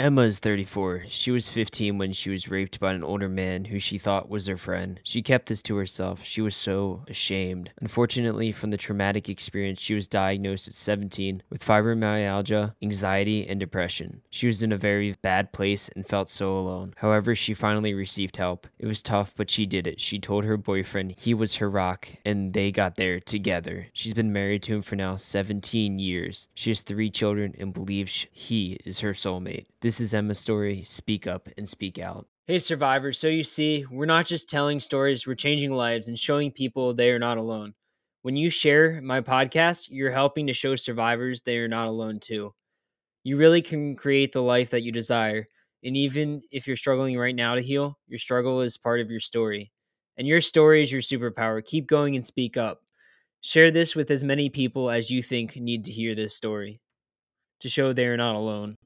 Emma is 34. She was 15 when she was raped by an older man who she thought was her friend. She kept this to herself. She was so ashamed. Unfortunately, from the traumatic experience, she was diagnosed at 17 with fibromyalgia, anxiety, and depression. She was in a very bad place and felt so alone. However, she finally received help. It was tough, but she did it. She told her boyfriend he was her rock, and they got there together. She's been married to him for now 17 years. She has three children and believes he is her soulmate. This is Emma's story. Speak up and speak out. Hey, survivors. So you see, we're not just telling stories, we're changing lives and showing people they are not alone. When you share my podcast, you're helping to show survivors they are not alone too. You really can create the life that you desire. And even if you're struggling right now to heal, your struggle is part of your story. And your story is your superpower. Keep going and speak up. Share this with as many people as you think need to hear this story to show they are not alone.